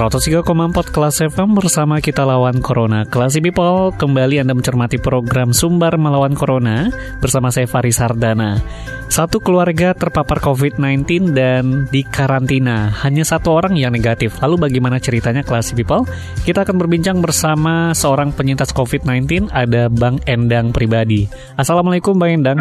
Empat kelas FM bersama kita lawan Corona. Kelas People, kembali Anda mencermati program Sumbar Melawan Corona bersama saya Faris Hardana. Satu keluarga terpapar COVID-19 dan di karantina. Hanya satu orang yang negatif. Lalu bagaimana ceritanya kelas People? Kita akan berbincang bersama seorang penyintas COVID-19, ada Bang Endang Pribadi. Assalamualaikum Bang Endang.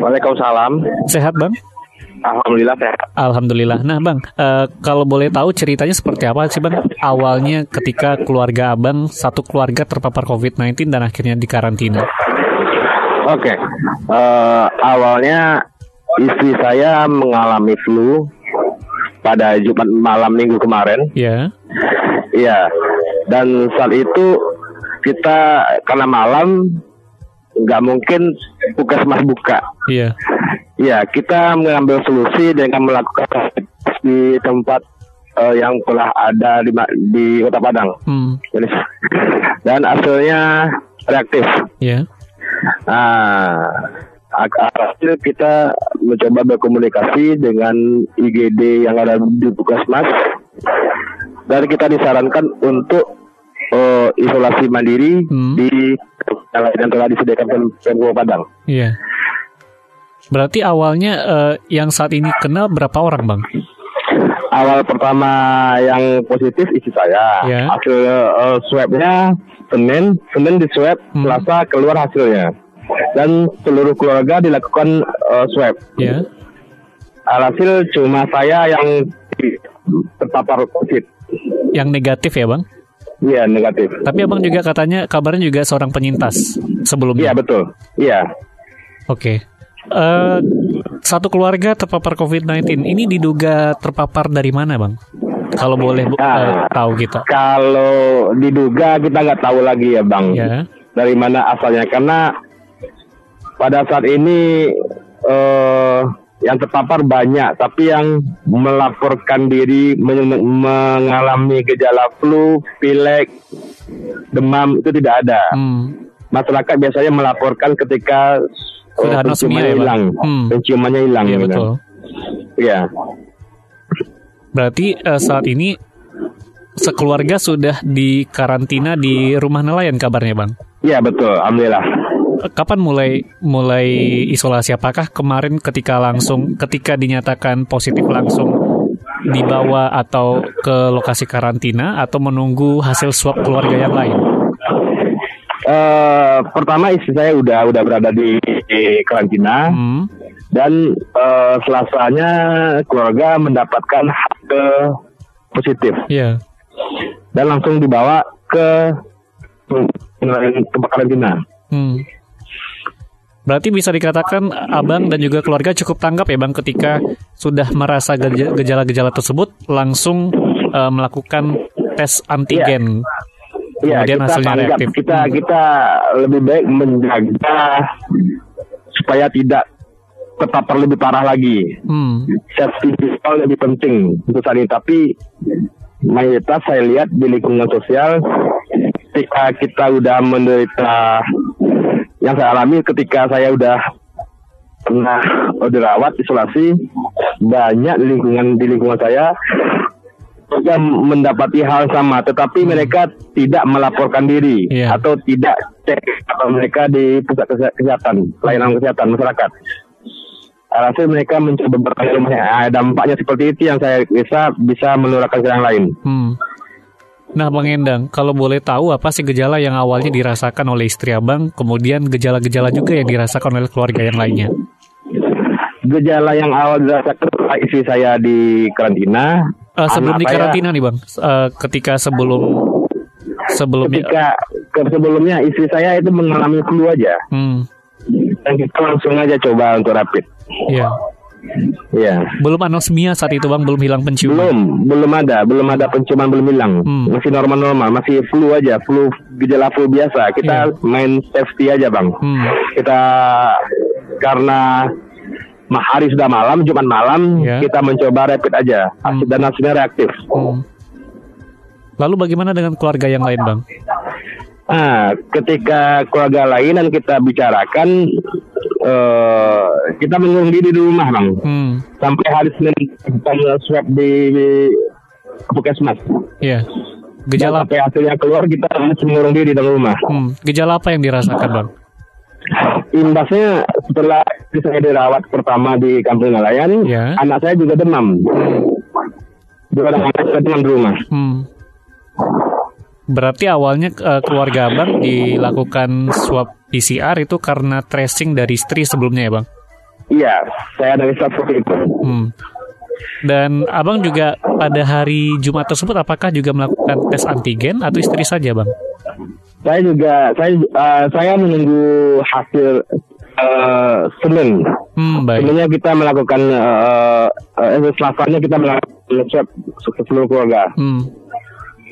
Waalaikumsalam. Sehat Bang? Alhamdulillah sehat. Alhamdulillah. Nah, Bang, uh, kalau boleh tahu ceritanya seperti apa sih, Bang? Awalnya ketika keluarga Abang satu keluarga terpapar COVID-19 dan akhirnya dikarantina. Oke. Okay. Uh, eh, awalnya istri saya mengalami flu pada Jumat malam Minggu kemarin. Iya. Yeah. Iya. Dan saat itu kita karena malam nggak mungkin puskesmas buka. Iya. Ya, kita mengambil solusi dengan melakukan di tempat uh, yang telah ada di, di Kota Padang. Hmm. Dan hasilnya reaktif. Ya. Yeah. Nah, hasil kita mencoba berkomunikasi dengan IGD yang ada di Puskesmas dan kita disarankan untuk uh, isolasi mandiri hmm. di yang telah disediakan Pemprov Padang. Iya. Yeah. Berarti awalnya uh, yang saat ini kenal berapa orang, Bang? Awal pertama yang positif istri saya. Yeah. Hasil uh, swabnya Senin, Senin di swab, hmm. Selasa keluar hasilnya. Dan seluruh keluarga dilakukan uh, swab. Yeah. Alhasil cuma saya yang terpapar COVID. Yang negatif ya, Bang? Iya, negatif. Tapi Abang juga katanya kabarnya juga seorang penyintas sebelumnya. Iya, betul. Iya. Oke. Okay. Uh, satu keluarga terpapar COVID-19 ini diduga terpapar dari mana, bang? Kalau boleh uh, uh, tahu kita. Kalau diduga kita nggak tahu lagi ya, bang. Ya. Dari mana asalnya? Karena pada saat ini uh, yang terpapar banyak, tapi yang melaporkan diri mengalami gejala flu, pilek, demam itu tidak ada. Hmm. Masyarakat biasanya melaporkan ketika sudah oh, anosmia ya, hilang. Hmm. Penciumannya hilang. Iya, betul. Iya. Berarti uh, saat ini sekeluarga sudah di karantina di rumah nelayan kabarnya, Bang? Iya, betul. Alhamdulillah. Kapan mulai mulai isolasi? Apakah kemarin ketika langsung ketika dinyatakan positif langsung dibawa atau ke lokasi karantina atau menunggu hasil swab keluarga yang lain? Uh, pertama istri saya udah udah berada di, di karantina hmm. dan uh, selasanya keluarga mendapatkan ke positif. Yeah. Dan langsung dibawa ke tempat karantina. Hmm. Berarti bisa dikatakan abang dan juga keluarga cukup tanggap ya bang ketika sudah merasa gejala-gejala tersebut langsung uh, melakukan tes antigen. Yeah ya, Kemudian kita hasilnya tanggap, reaktif. Kita kita lebih baik menjaga supaya tidak terpapar lebih parah lagi. Hmm. Safety physical lebih penting untuk saat ini. Tapi mayoritas saya lihat di lingkungan sosial ketika kita udah menderita yang saya alami ketika saya udah pernah dirawat isolasi banyak di lingkungan di lingkungan saya yang mendapati hal sama, tetapi hmm. mereka tidak melaporkan diri yeah. atau tidak cek atau mereka di pusat kesehatan, pelayanan kesehatan masyarakat. Hasil mereka mencoba bertanya dampaknya seperti itu yang saya bisa bisa menularkan ke yang lain. Hmm. Nah, Bang Endang, kalau boleh tahu apa sih gejala yang awalnya dirasakan oleh istri Abang, kemudian gejala-gejala juga yang dirasakan oleh keluarga yang lainnya? Gejala yang awal dirasakan oleh istri saya di karantina, Uh, sebelum di karantina nih bang, uh, ketika sebelum sebelum ketika ke sebelumnya istri saya itu mengalami flu aja, hmm. dan kita langsung aja coba untuk rapid. Iya. Iya. Belum anosmia saat itu bang, belum hilang penciuman. Belum, belum ada, belum ada penciuman belum hilang. Hmm. Masih normal-normal, masih flu aja, flu gejala flu biasa. Kita yeah. main safety aja bang. Hmm. Kita karena hari sudah malam, Jumat malam, yeah. kita mencoba rapid aja. Hmm. Dan hasilnya reaktif. Hmm. Lalu bagaimana dengan keluarga yang lain bang? Nah, ketika keluarga lain dan kita bicarakan, uh, kita mengurung diri di rumah, bang. Hmm. Sampai hari Senin kita swab di, di puskesmas. Iya. Yeah. Gejala sampai hasilnya keluar kita harus mengurung diri di rumah. Hmm. Gejala apa yang dirasakan, bang? Imbasnya setelah saya dirawat pertama di Kampung Nelayan, yeah. anak saya juga demam. Dua anak saya demam di rumah. Hmm. Berarti awalnya uh, keluarga abang dilakukan swab PCR itu karena tracing dari istri sebelumnya ya bang? Iya, saya dari swab itu. Hmm. Dan abang juga pada hari Jumat tersebut apakah juga melakukan tes antigen atau istri saja bang? Saya juga saya uh, saya menunggu hasil uh, Senin. Hmm, baik. Seninnya kita melakukan uh, uh, Selasanya kita melakukan swab seluruh keluarga. Hmm.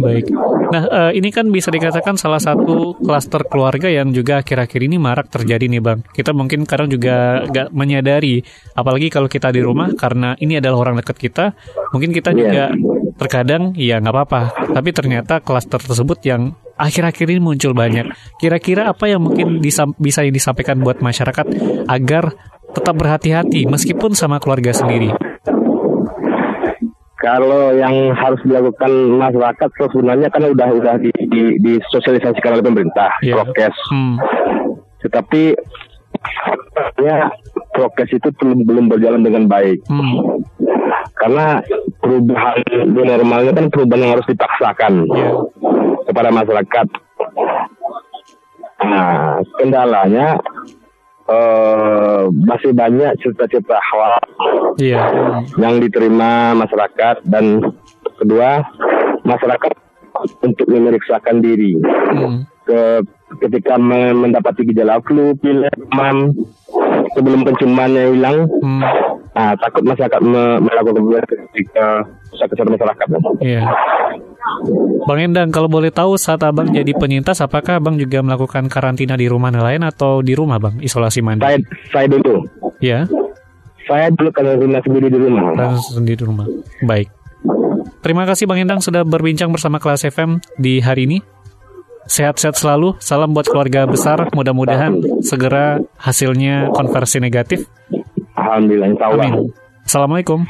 Baik. Nah, uh, ini kan bisa dikatakan salah satu klaster keluarga yang juga akhir-akhir ini marak terjadi nih, Bang. Kita mungkin kadang juga nggak menyadari, apalagi kalau kita di rumah karena ini adalah orang dekat kita, mungkin kita juga yeah. terkadang ya nggak apa-apa. Tapi ternyata klaster tersebut yang akhir-akhir ini muncul banyak. Kira-kira apa yang mungkin bisa disampaikan buat masyarakat agar tetap berhati-hati meskipun sama keluarga sendiri? Kalau yang harus dilakukan masyarakat sebenarnya kan udah udah di, di, disosialisasikan oleh pemerintah yeah. prokes. Hmm. Tetapi ya prokes itu belum belum berjalan dengan baik. Hmm. Karena perubahan normalnya kan perubahan yang harus dipaksakan yeah. kepada masyarakat. Nah, kendalanya uh, masih banyak cerita-cerita awal yeah. yang diterima masyarakat dan kedua masyarakat untuk memeriksakan diri mm. ke ketika mendapati gejala flu, pilek, demam sebelum penciumannya hilang, hmm. nah, takut masyarakat me melakukan ketika kesehatan masyarakat. Iya. Bang Endang, kalau boleh tahu saat abang jadi penyintas, apakah abang juga melakukan karantina di rumah nelayan atau di rumah bang, isolasi mandiri? Saya, saya dulu. Ya. Saya dulu karantina sendiri di rumah. Karantina sendiri di rumah. Baik. Terima kasih Bang Endang sudah berbincang bersama kelas FM di hari ini. Sehat-sehat selalu. Salam buat keluarga besar. Mudah-mudahan segera hasilnya konversi negatif. Alhamdulillah. Amin. Assalamualaikum.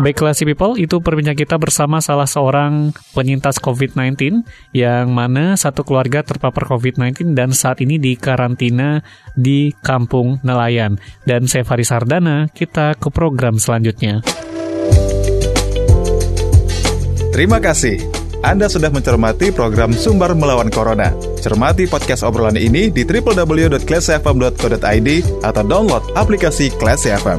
Baiklah si people, itu perbincangan kita bersama salah seorang penyintas COVID-19 yang mana satu keluarga terpapar COVID-19 dan saat ini di karantina di Kampung Nelayan. Dan saya Faris Sardana, kita ke program selanjutnya. Terima kasih. Anda sudah mencermati program Sumber Melawan Corona. Cermati podcast obrolan ini di www.classfm.co.id atau download aplikasi Class FM.